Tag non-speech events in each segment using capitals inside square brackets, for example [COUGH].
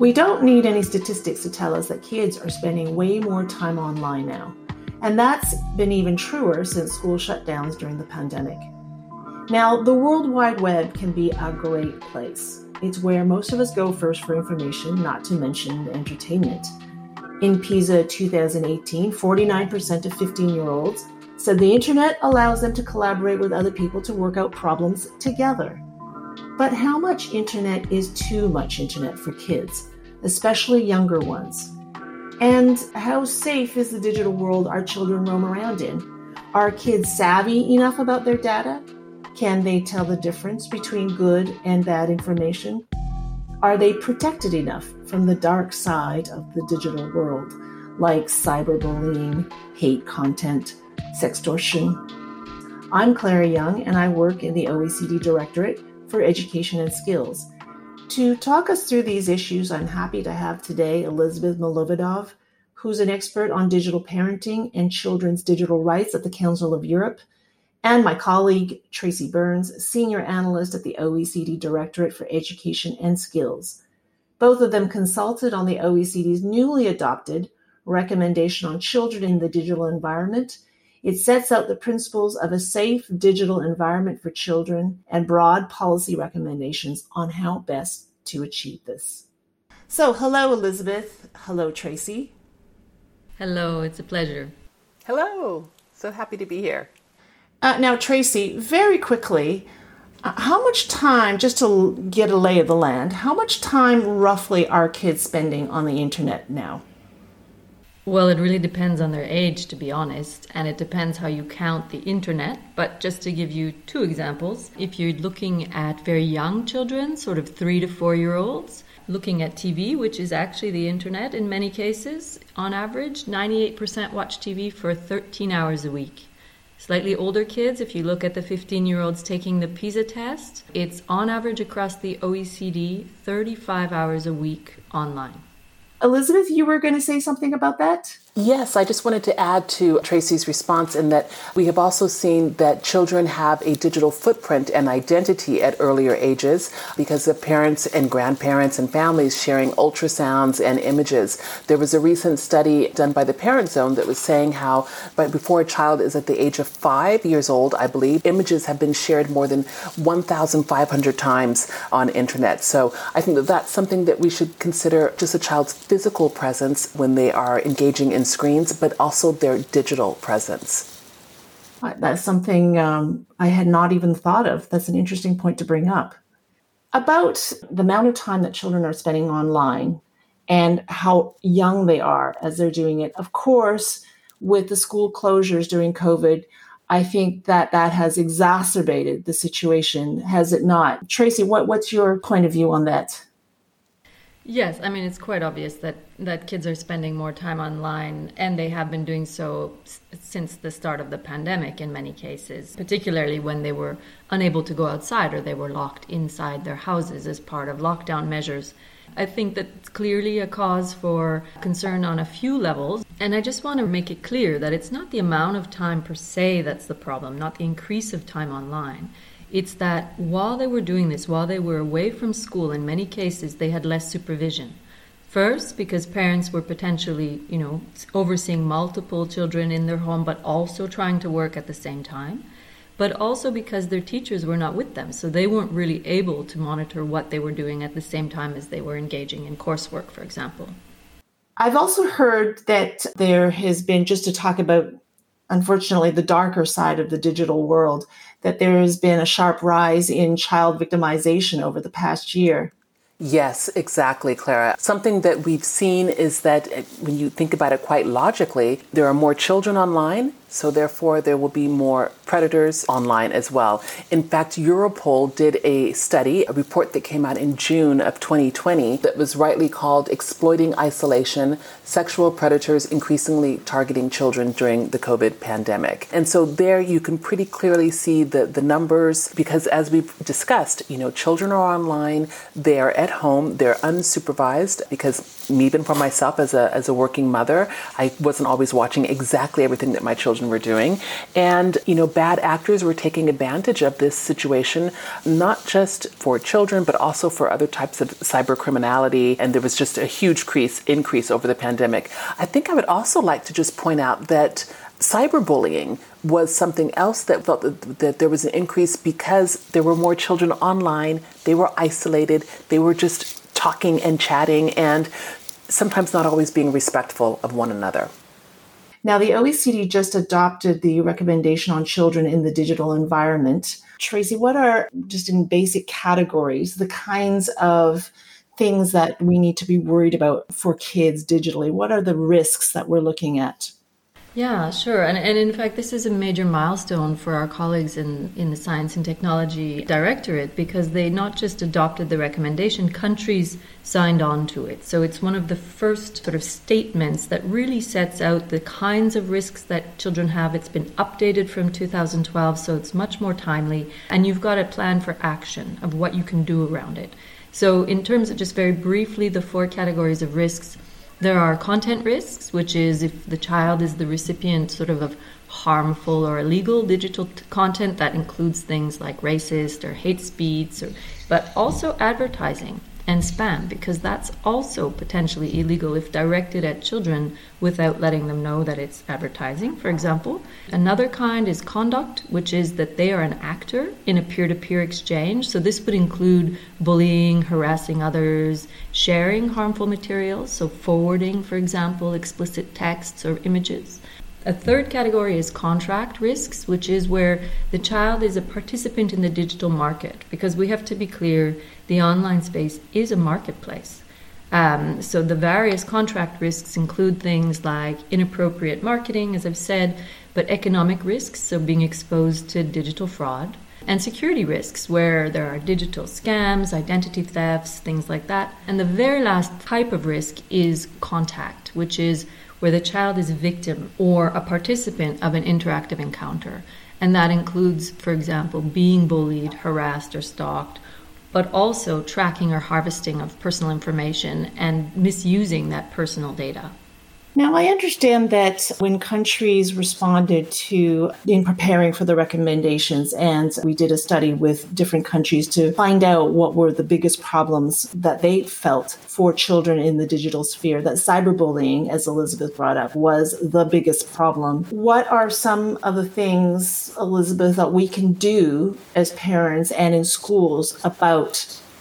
We don't need any statistics to tell us that kids are spending way more time online now. And that's been even truer since school shutdowns during the pandemic. Now, the World Wide Web can be a great place. It's where most of us go first for information, not to mention entertainment. In PISA 2018, 49% of 15 year olds said the internet allows them to collaborate with other people to work out problems together. But how much internet is too much internet for kids, especially younger ones? And how safe is the digital world our children roam around in? Are kids savvy enough about their data? Can they tell the difference between good and bad information? Are they protected enough from the dark side of the digital world, like cyberbullying, hate content, sextortion? I'm Clara Young, and I work in the OECD Directorate for Education and Skills. To talk us through these issues, I'm happy to have today Elizabeth Milovidov, who's an expert on digital parenting and children's digital rights at the Council of Europe and my colleague Tracy Burns, Senior Analyst at the OECD Directorate for Education and Skills. Both of them consulted on the OECD's newly adopted Recommendation on Children in the Digital Environment. It sets out the principles of a safe digital environment for children and broad policy recommendations on how best to achieve this. So, hello, Elizabeth. Hello, Tracy. Hello, it's a pleasure. Hello. So happy to be here. Uh, now, Tracy, very quickly, uh, how much time, just to get a lay of the land, how much time roughly are kids spending on the internet now? Well, it really depends on their age, to be honest, and it depends how you count the internet. But just to give you two examples, if you're looking at very young children, sort of three to four year olds, looking at TV, which is actually the internet in many cases, on average, 98% watch TV for 13 hours a week. Slightly older kids, if you look at the 15 year olds taking the PISA test, it's on average across the OECD 35 hours a week online. Elizabeth, you were going to say something about that? Yes, I just wanted to add to Tracy's response in that we have also seen that children have a digital footprint and identity at earlier ages because of parents and grandparents and families sharing ultrasounds and images. There was a recent study done by the Parent Zone that was saying how right before a child is at the age of five years old, I believe, images have been shared more than 1,500 times on internet. So I think that that's something that we should consider just a child's physical presence when they are engaging in screens, but also their digital presence. That's something um, I had not even thought of. That's an interesting point to bring up. About the amount of time that children are spending online and how young they are as they're doing it. Of course, with the school closures during COVID, I think that that has exacerbated the situation, has it not? Tracy, what, what's your point of view on that? Yes, I mean it's quite obvious that that kids are spending more time online and they have been doing so s- since the start of the pandemic in many cases, particularly when they were unable to go outside or they were locked inside their houses as part of lockdown measures. I think that's clearly a cause for concern on a few levels. And I just want to make it clear that it's not the amount of time per se that's the problem, not the increase of time online. It's that while they were doing this, while they were away from school, in many cases, they had less supervision. First, because parents were potentially, you know, overseeing multiple children in their home, but also trying to work at the same time. But also because their teachers were not with them, so they weren't really able to monitor what they were doing at the same time as they were engaging in coursework, for example. I've also heard that there has been, just to talk about, unfortunately, the darker side of the digital world, that there has been a sharp rise in child victimization over the past year. Yes, exactly, Clara. Something that we've seen is that uh, when you think about it quite logically, there are more children online, so therefore there will be more predators online as well. In fact, Europol did a study, a report that came out in June of 2020 that was rightly called Exploiting Isolation Sexual Predators Increasingly Targeting Children During the COVID Pandemic. And so there you can pretty clearly see the, the numbers because as we've discussed, you know, children are online, they're at home, they're unsupervised because even for myself as a, as a working mother, I wasn't always watching exactly everything that my children were doing. And, you know, bad actors were taking advantage of this situation, not just for children, but also for other types of cyber criminality. And there was just a huge increase, increase over the pandemic. I think I would also like to just point out that cyberbullying was something else that felt that, that, there was an increase because there were more children online, they were isolated, they were just talking and chatting and sometimes not always being respectful of one another. Now, the OECD just adopted the recommendation on children in the digital environment. Tracy, what are, just in basic categories, the kinds of things that we need to be worried about for kids digitally? What are the risks that we're looking at? Yeah, sure. And, and in fact, this is a major milestone for our colleagues in, in the Science and Technology Directorate because they not just adopted the recommendation, countries signed on to it. So it's one of the first sort of statements that really sets out the kinds of risks that children have. It's been updated from 2012, so it's much more timely. And you've got a plan for action of what you can do around it. So, in terms of just very briefly, the four categories of risks there are content risks, which is if the child is the recipient sort of of harmful or illegal digital t- content that includes things like racist or hate speech, or, but also advertising and spam because that's also potentially illegal if directed at children without letting them know that it's advertising, for example. Another kind is conduct, which is that they are an actor in a peer to peer exchange. So this would include bullying, harassing others, sharing harmful materials, so forwarding, for example, explicit texts or images. A third category is contract risks, which is where the child is a participant in the digital market, because we have to be clear the online space is a marketplace. Um, so the various contract risks include things like inappropriate marketing, as I've said, but economic risks, so being exposed to digital fraud, and security risks, where there are digital scams, identity thefts, things like that. And the very last type of risk is contact, which is where the child is a victim or a participant of an interactive encounter. And that includes, for example, being bullied, harassed, or stalked, but also tracking or harvesting of personal information and misusing that personal data. Now, I understand that when countries responded to, in preparing for the recommendations, and we did a study with different countries to find out what were the biggest problems that they felt for children in the digital sphere, that cyberbullying, as Elizabeth brought up, was the biggest problem. What are some of the things, Elizabeth, that we can do as parents and in schools about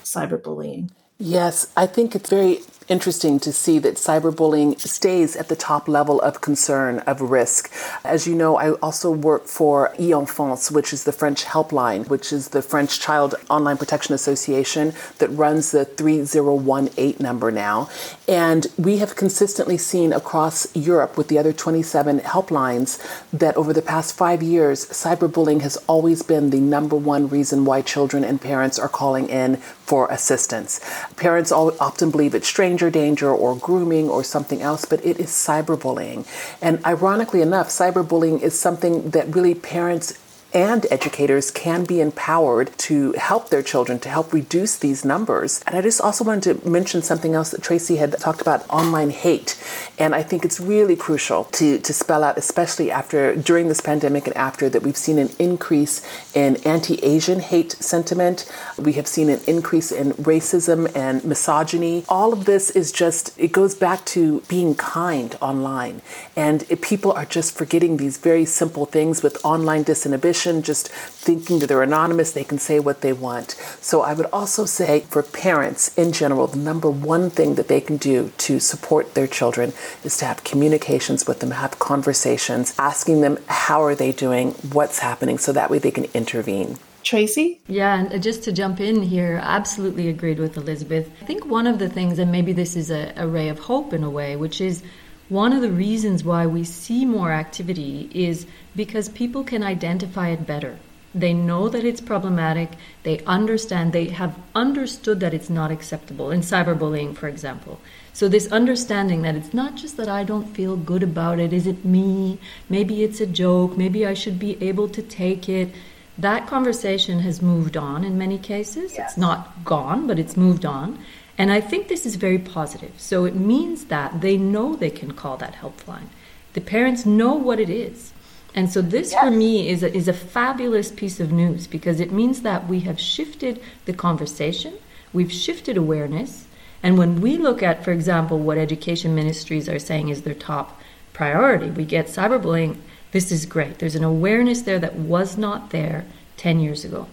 cyberbullying? Yes, I think it's very interesting to see that cyberbullying stays at the top level of concern, of risk. As you know, I also work for e-Enfance, which is the French helpline, which is the French Child Online Protection Association that runs the 3018 number now. And we have consistently seen across Europe with the other 27 helplines that over the past five years, cyberbullying has always been the number one reason why children and parents are calling in for assistance. Parents often believe it's stranger danger or grooming or something else, but it is cyberbullying. And ironically enough, cyberbullying is something that really parents and educators can be empowered to help their children to help reduce these numbers. And I just also wanted to mention something else that Tracy had talked about online hate. And I think it's really crucial to, to spell out, especially after during this pandemic and after, that we've seen an increase in anti Asian hate sentiment. We have seen an increase in racism and misogyny. All of this is just, it goes back to being kind online. And people are just forgetting these very simple things with online disinhibition just thinking that they're anonymous, they can say what they want. So I would also say for parents in general, the number one thing that they can do to support their children is to have communications with them, have conversations, asking them how are they doing, what's happening, so that way they can intervene. Tracy? Yeah, and uh, just to jump in here, absolutely agreed with Elizabeth. I think one of the things, and maybe this is a, a ray of hope in a way, which is one of the reasons why we see more activity is because people can identify it better. They know that it's problematic. They understand, they have understood that it's not acceptable in cyberbullying, for example. So, this understanding that it's not just that I don't feel good about it, is it me? Maybe it's a joke, maybe I should be able to take it. That conversation has moved on in many cases. Yes. It's not gone, but it's moved on. And I think this is very positive. So it means that they know they can call that helpline. The parents know what it is. And so this yes. for me is a, is a fabulous piece of news because it means that we have shifted the conversation, we've shifted awareness, and when we look at, for example, what education ministries are saying is their top priority, we get cyberbullying. This is great. There's an awareness there that was not there 10 years ago.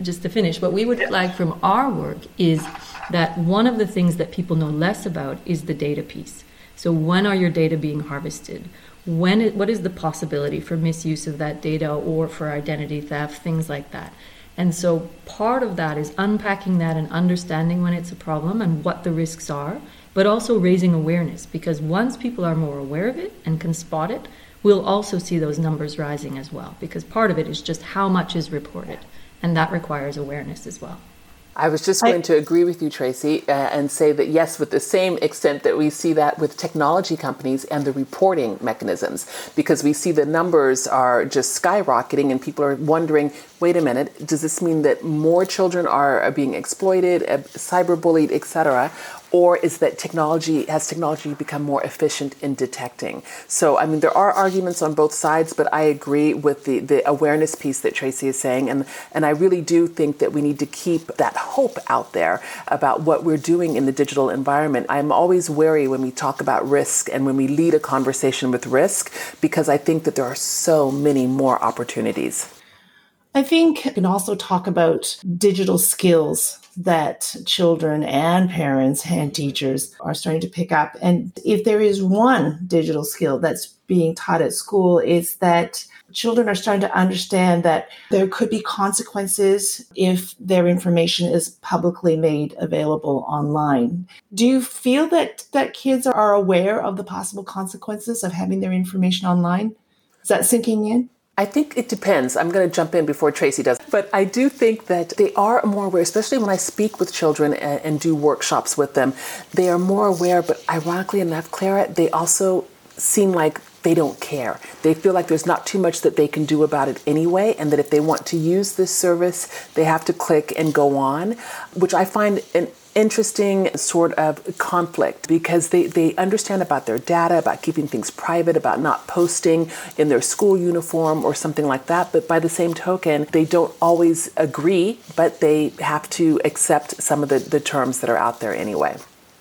Just to finish, what we would flag from our work is that one of the things that people know less about is the data piece. So, when are your data being harvested? When, what is the possibility for misuse of that data or for identity theft, things like that? And so, part of that is unpacking that and understanding when it's a problem and what the risks are, but also raising awareness because once people are more aware of it and can spot it, we'll also see those numbers rising as well because part of it is just how much is reported, and that requires awareness as well. I was just going to agree with you, Tracy, uh, and say that yes, with the same extent that we see that with technology companies and the reporting mechanisms, because we see the numbers are just skyrocketing and people are wondering wait a minute, does this mean that more children are, being exploited, uh, cyberbullied, etc.? Or is that technology has technology become more efficient in detecting? So i mean there are arguments on both sides but i agree with the, the awareness piece that tracy is saying and and i really do think that we need to keep that hope out there about what we're doing in the digital environment. I'm always wary when we talk about risk and when we lead a conversation with risk because i think that there are so many more opportunities. I think you can also talk about digital skills that children and parents and mm-hmm. teachers are starting to pick up. And if there is one digital skill that's being taught at school, it's that children are starting to understand that there could be consequences if their information is publicly made available online. Do you feel that that kids are aware of the possible consequences of having their information online? Is that sinking in? I think it depends. I'm going to jump in before Tracy does. But I do think that they are more aware, especially when I speak with children and, and do workshops with them. They are more aware, but ironically enough, Clara, they also seem like they don't care. They feel like there's not too much that they can do about it anyway, and that if they want to use this service, they have to click and go on, which I find an interesting sort of conflict because they, they understand about their data, about keeping things private, about not posting in their school uniform or something like that. But by the same token, they don't always agree, but they have to accept some of the, the terms that are out there anyway.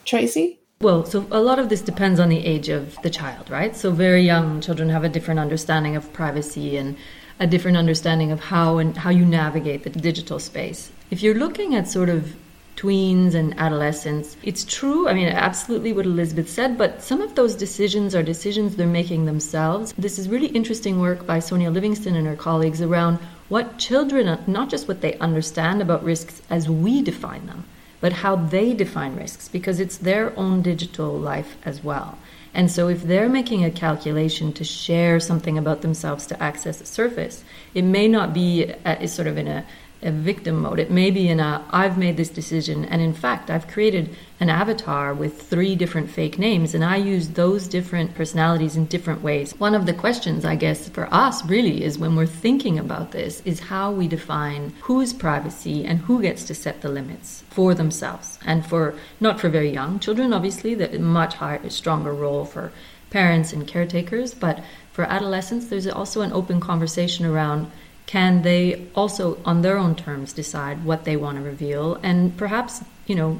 Tracy? Well, so a lot of this depends on the age of the child, right? So very young children have a different understanding of privacy and a different understanding of how and how you navigate the digital space. If you're looking at sort of tweens and adolescents. It's true, I mean, absolutely what Elizabeth said, but some of those decisions are decisions they're making themselves. This is really interesting work by Sonia Livingstone and her colleagues around what children, not just what they understand about risks as we define them, but how they define risks, because it's their own digital life as well. And so, if they're making a calculation to share something about themselves to access a surface, it may not be uh, a, sort of in a a victim mode. It may be in a I've made this decision, and in fact, I've created an avatar with three different fake names, and I use those different personalities in different ways. One of the questions, I guess, for us really is when we're thinking about this, is how we define whose privacy and who gets to set the limits for themselves, and for not for very young children, obviously, that much higher, stronger role for parents and caretakers, but for adolescents, there's also an open conversation around can they also on their own terms decide what they want to reveal? And perhaps you know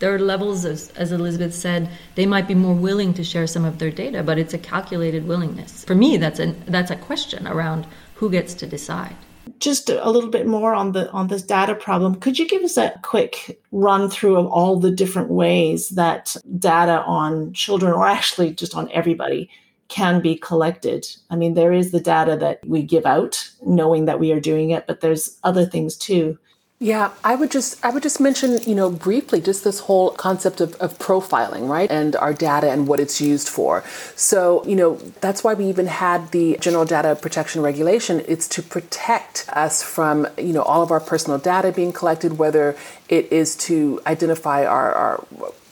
there are levels as, as elizabeth said they might be more willing to share some of their data but it's a calculated willingness. For me that's a that's a question around who gets to decide. Just a little bit more on the on this data problem. Could you give us a quick run through of all the different ways that data on children or actually just on everybody can be collected. I mean, there is the data that we give out, knowing that we are doing it, but there's other things too. Yeah, I would just I would just mention, you know, briefly just this whole concept of, of profiling, right? And our data and what it's used for. So, you know, that's why we even had the general data protection regulation. It's to protect us from, you know, all of our personal data being collected, whether it is to identify our, our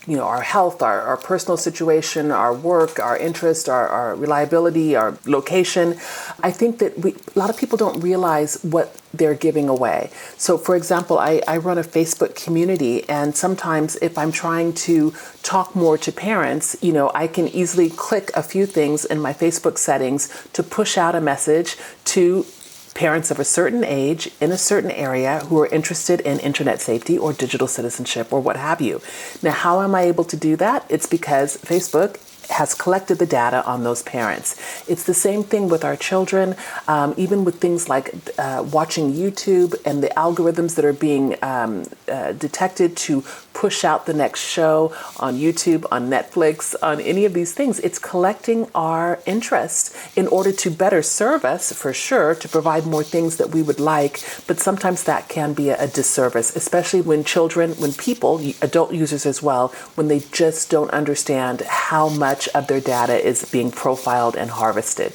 you know, our health, our, our personal situation, our work, our interest, our, our reliability, our location. I think that we, a lot of people don't realize what they're giving away. So, for example, I, I run a Facebook community, and sometimes if I'm trying to talk more to parents, you know, I can easily click a few things in my Facebook settings to push out a message to parents of a certain age in a certain area who are interested in internet safety or digital citizenship or what have you. Now, how am I able to do that? It's because Facebook has collected the data on those parents. It's the same thing with our children, um, even with things like uh, watching YouTube and the algorithms that are being um, uh, detected to push out the next show on YouTube, on Netflix, on any of these things. It's collecting our interest in order to better serve us, for sure, to provide more things that we would like. But sometimes that can be a, a disservice, especially when children, when people, adult users as well, when they just don't understand how much of their data is being profiled and harvested.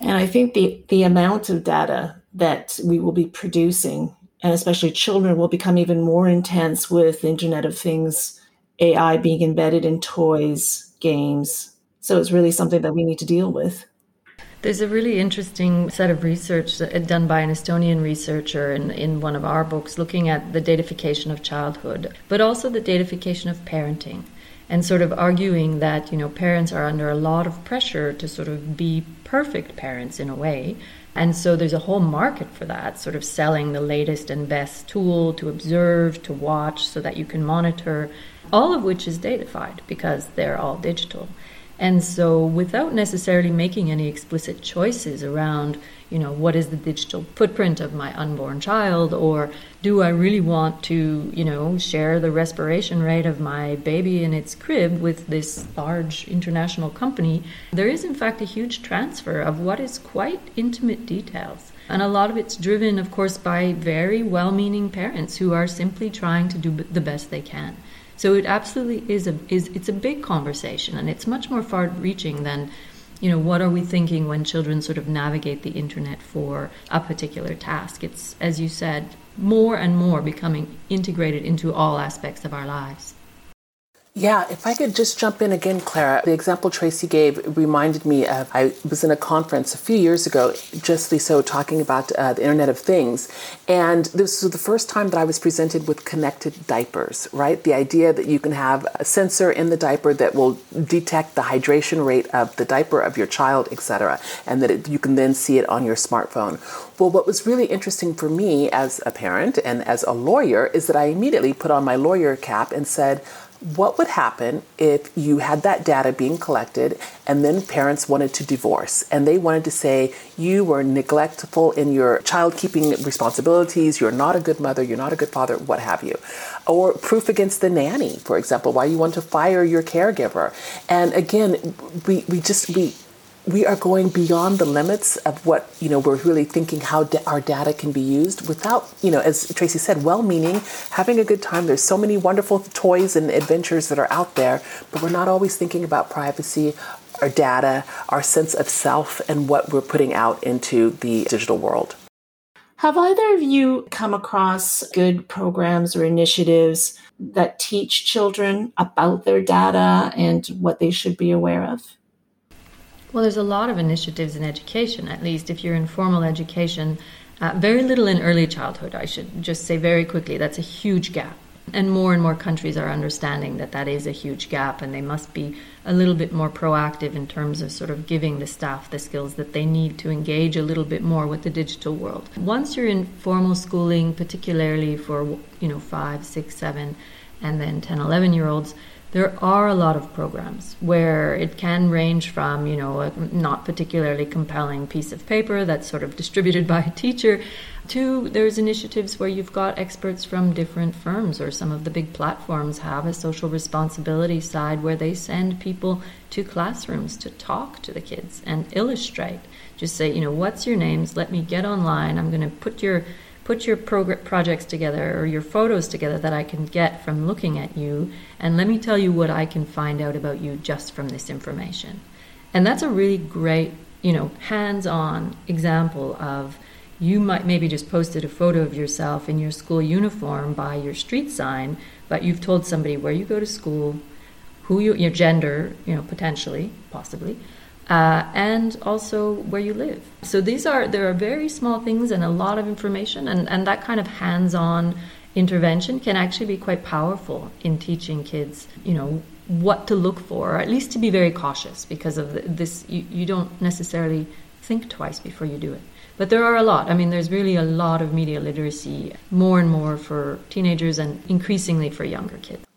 And I think the, the amount of data that we will be producing, and especially children, will become even more intense with Internet of Things, AI being embedded in toys, games. So it's really something that we need to deal with. There's a really interesting set of research uh, done by an Estonian researcher in, in one of our books looking at the datafication of childhood, but also the datafication of parenting and sort of arguing that you know parents are under a lot of pressure to sort of be perfect parents in a way and so there's a whole market for that sort of selling the latest and best tool to observe to watch so that you can monitor all of which is datafied because they're all digital and so without necessarily making any explicit choices around you know, what is the digital footprint of my unborn child? Or do I really want to, you know, share the respiration rate of my baby in its crib with this large international company? There is, in fact, a huge transfer of what is quite intimate details. And a lot of it's driven, of course, by very well meaning parents who are simply trying to do the best they can. So it absolutely is a is it's a big conversation and it's much more far reaching than you know, what are we thinking when children sort of navigate the internet for a particular task? It's, as you said, more and more becoming integrated into all aspects of our lives. Yeah, if I could just jump in again, Clara. The example Tracy gave reminded me of I was in a conference a few years ago, justly so, talking about uh, the Internet of Things. And this was the first time that I was presented with connected diapers, right? The idea that you can have a sensor in the diaper that will detect the hydration rate of the diaper of your child, etc., and that it, you can then see it on your smartphone. Well, what was really interesting for me as a parent and as a lawyer is that I immediately put on my lawyer cap and said, what would happen if you had that data being collected and then parents wanted to divorce and they wanted to say you were neglectful in your child keeping responsibilities, you're not a good mother, you're not a good father, what have you. Or proof against the nanny, for example, why you want to fire your caregiver. And again, we, we just, we, we are going beyond the limits of what you know we're really thinking how da- our data can be used without you know as tracy said well-meaning having a good time. There's so many wonderful toys and adventures that are out there but we're not always thinking about privacy our data our sense of self and what we're putting out into the digital world. Have either of you come across good programs or initiatives that teach children about their data and what they should be aware of well, there's a lot of initiatives in education, at least if you're in formal education. Uh, very little in early childhood, I should just say very quickly. That's a huge gap. And more and more countries are understanding that that is a huge gap, and they must be a little bit more proactive in terms of sort of giving the staff the skills that they need to engage a little bit more with the digital world. Once you're in formal schooling, particularly for you know five, six, seven, and then 10, 11 year olds, there are a lot of programs where it can range from, you know, a not particularly compelling piece of paper that's sort of distributed [LAUGHS] by a teacher to there's initiatives where you've got experts from different firms or some of the big platforms have a social responsibility side where they send people to classrooms to talk to the kids and illustrate. Just say, you know, what's your names? Let me get online. I'm going to put your put your prog- projects together or your photos together that I can get from looking at you, and let me tell you what I can find out about you just from this information. And that's a really great, you know, hands on example of you might maybe just posted a photo of yourself in your school uniform by your street sign, but you've told somebody where you go to school, who you, your gender, you know, potentially, possibly, uh, and also where you live. So these are there are very small things and a lot of information, and, and that kind of hands-on intervention can actually be quite powerful in teaching kids, you know, what to look for, or at least to be very cautious because of this. You, you don't necessarily think twice before you do it. But there are a lot. I mean, there's really a lot of media literacy, more and more for teenagers and increasingly for younger kids.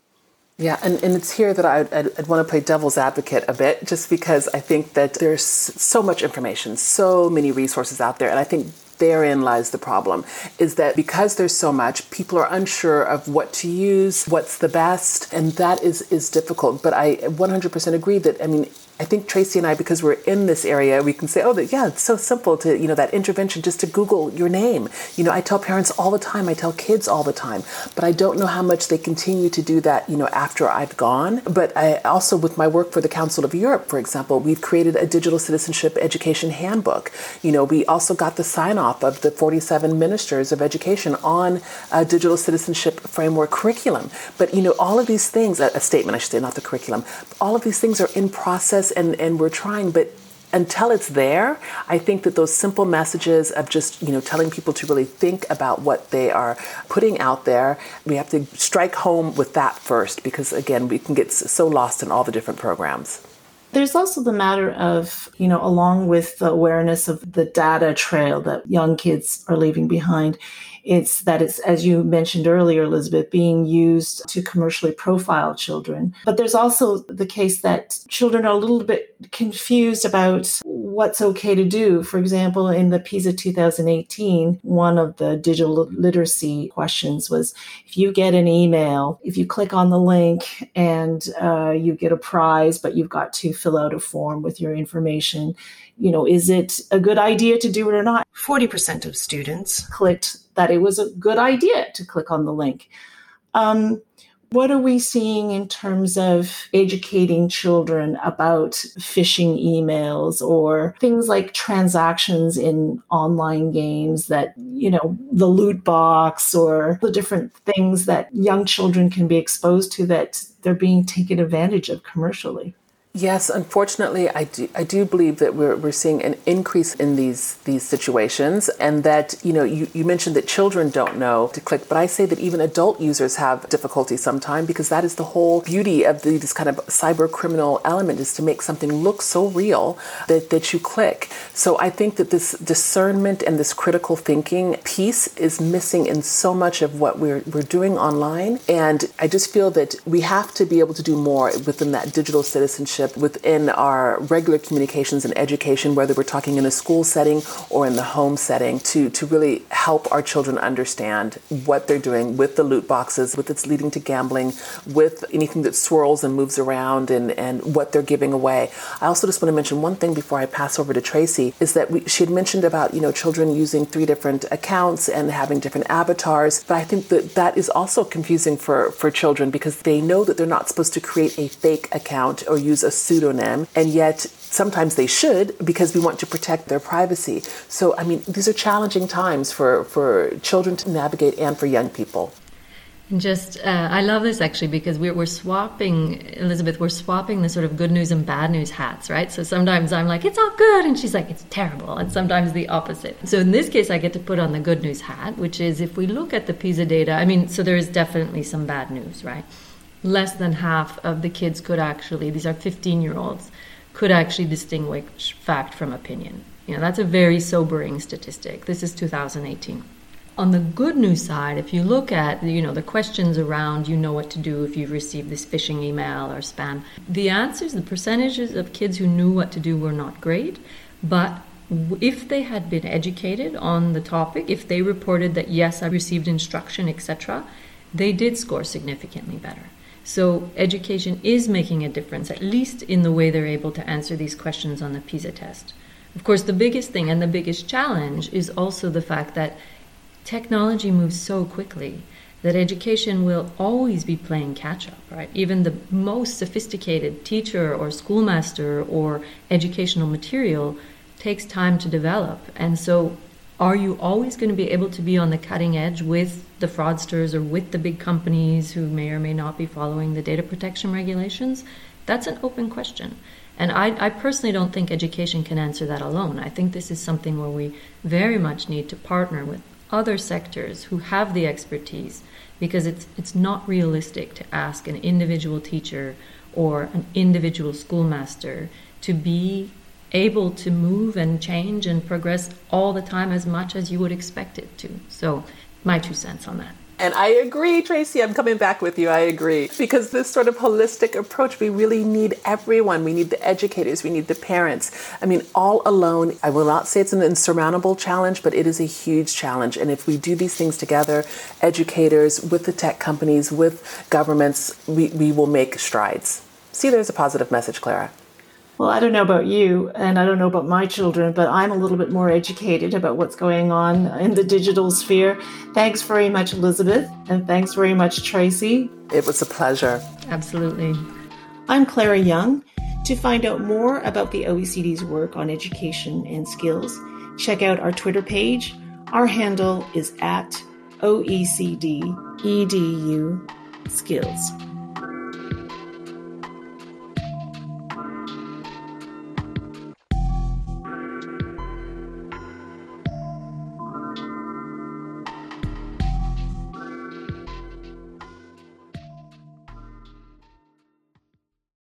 Yeah, and, and it's here that I'd, I'd, I'd, want to play devil's advocate a bit, just because I think that there's so much information, so many resources out there, and I think therein lies the problem is that because there's so much people are unsure of what to use what's the best and that is is difficult but i 100% agree that i mean I think Tracy and I, because we're in this area, we can say, oh, yeah, it's so simple to, you know, that intervention just to Google your name. You know, I tell parents all the time, I tell kids all the time, but I don't know how much they continue to do that, you know, after I've gone. But I also, with my work for the Council of Europe, for example, we've created a digital citizenship education handbook. You know, we also got the sign off of the 47 ministers of education on a digital citizenship framework curriculum. But, you know, all of these things, a, a statement, I should say, not the curriculum, all of these things are in process and, and we're trying, but until it's there, I think that those simple messages of just, you know, telling people to really think about what they are putting out there, we have to strike home with that first because again, we can get so lost in all the different programs. There's also the matter of, you know, along with the awareness of the data trail that young kids are leaving behind, it's that it's, as you mentioned earlier, Elizabeth, being used to commercially profile children. But there's also the case that children are a little bit confused about what's okay to do. For example, in the PISA 2018, one of the digital literacy questions was if you get an email, if you click on the link and uh, you get a prize, but you've got to fill out a form with your information, you know, is it a good idea to do it or not? 40% of students clicked that it was a good idea to click on the link. Um, what are we seeing in terms of educating children about phishing emails or things like transactions in online games that, you know, the loot box or the different things that young children can be exposed to that they're being taken advantage of commercially? Yes, unfortunately, I do, I do believe that we're, we're seeing an increase in these these situations, and that you know you, you mentioned that children don't know to click, but I say that even adult users have difficulty sometimes because that is the whole beauty of the, this kind of cyber criminal element is to make something look so real that, that you click. So I think that this discernment and this critical thinking piece is missing in so much of what we're we're doing online, and I just feel that we have to be able to do more within that digital citizenship relationship within our regular communications and education, whether we're talking in a school setting or in the home setting, to, to really help our children understand what they're doing with the loot boxes, with its leading to gambling, with anything that swirls and moves around and, and what they're giving away. I also just want to mention one thing before I pass over to Tracy is that we, she had mentioned about, you know, children using three different accounts and having different avatars. But I think that that is also confusing for, for children because they know that they're not supposed to create a fake account or use a pseudonym, and yet sometimes they should because we want to protect their privacy. So, I mean, these are challenging times for, for children to navigate and for young people. And just, uh, I love this actually because we're, we're swapping, Elizabeth, we're swapping the sort of good news and bad news hats, right? So sometimes I'm like, it's all good, and she's like, it's terrible, and sometimes the opposite. So in this case, I get to put on the good news hat, which is if we look at the PISA data, I mean, so there is definitely some bad news, right? Less than half of the kids could actually, these are 15 year olds, could actually distinguish fact from opinion. You know, that's a very sobering statistic. This is 2018. On the good news side, if you look at you know the questions around you know what to do if you've received this phishing email or spam, the answers, the percentages of kids who knew what to do were not great, but if they had been educated on the topic, if they reported that yes, I received instruction, etc., they did score significantly better. So education is making a difference, at least in the way they're able to answer these questions on the PISA test. Of course, the biggest thing and the biggest challenge is also the fact that technology moves so quickly that education will always be playing catch up, right? Even the most sophisticated teacher or schoolmaster or educational material takes time to develop. And so are you always going to be able to be on the cutting edge with the fraudsters or with the big companies who may or may not be following the data protection regulations? That's an open question. And I, I, personally don't think education can answer that alone. I think this is something where we very much need to partner with other sectors who have the expertise because it's, it's not realistic to ask an individual teacher or an individual schoolmaster to be able to move and change and progress all the time as much as you would expect it to. So, my two cents on that. And I agree, Tracy. I'm coming back with you. I agree. Because this sort of holistic approach, we really need everyone. We need the educators, we need the parents. I mean, all alone, I will not say it's an insurmountable challenge, but it is a huge challenge. And if we do these things together, educators, with the tech companies, with governments, we, we will make strides. See, there's a positive message, Clara. Well, I don't know about you, and I don't know about my children, but I'm a little bit more educated about what's going on in the digital sphere. Thanks very much, Elizabeth, and thanks very much, Tracy. It was a pleasure. Absolutely. I'm Clara Young. To find out more about the OECD's work on education and skills, check out our Twitter page. Our handle is at OECD EDU Skills.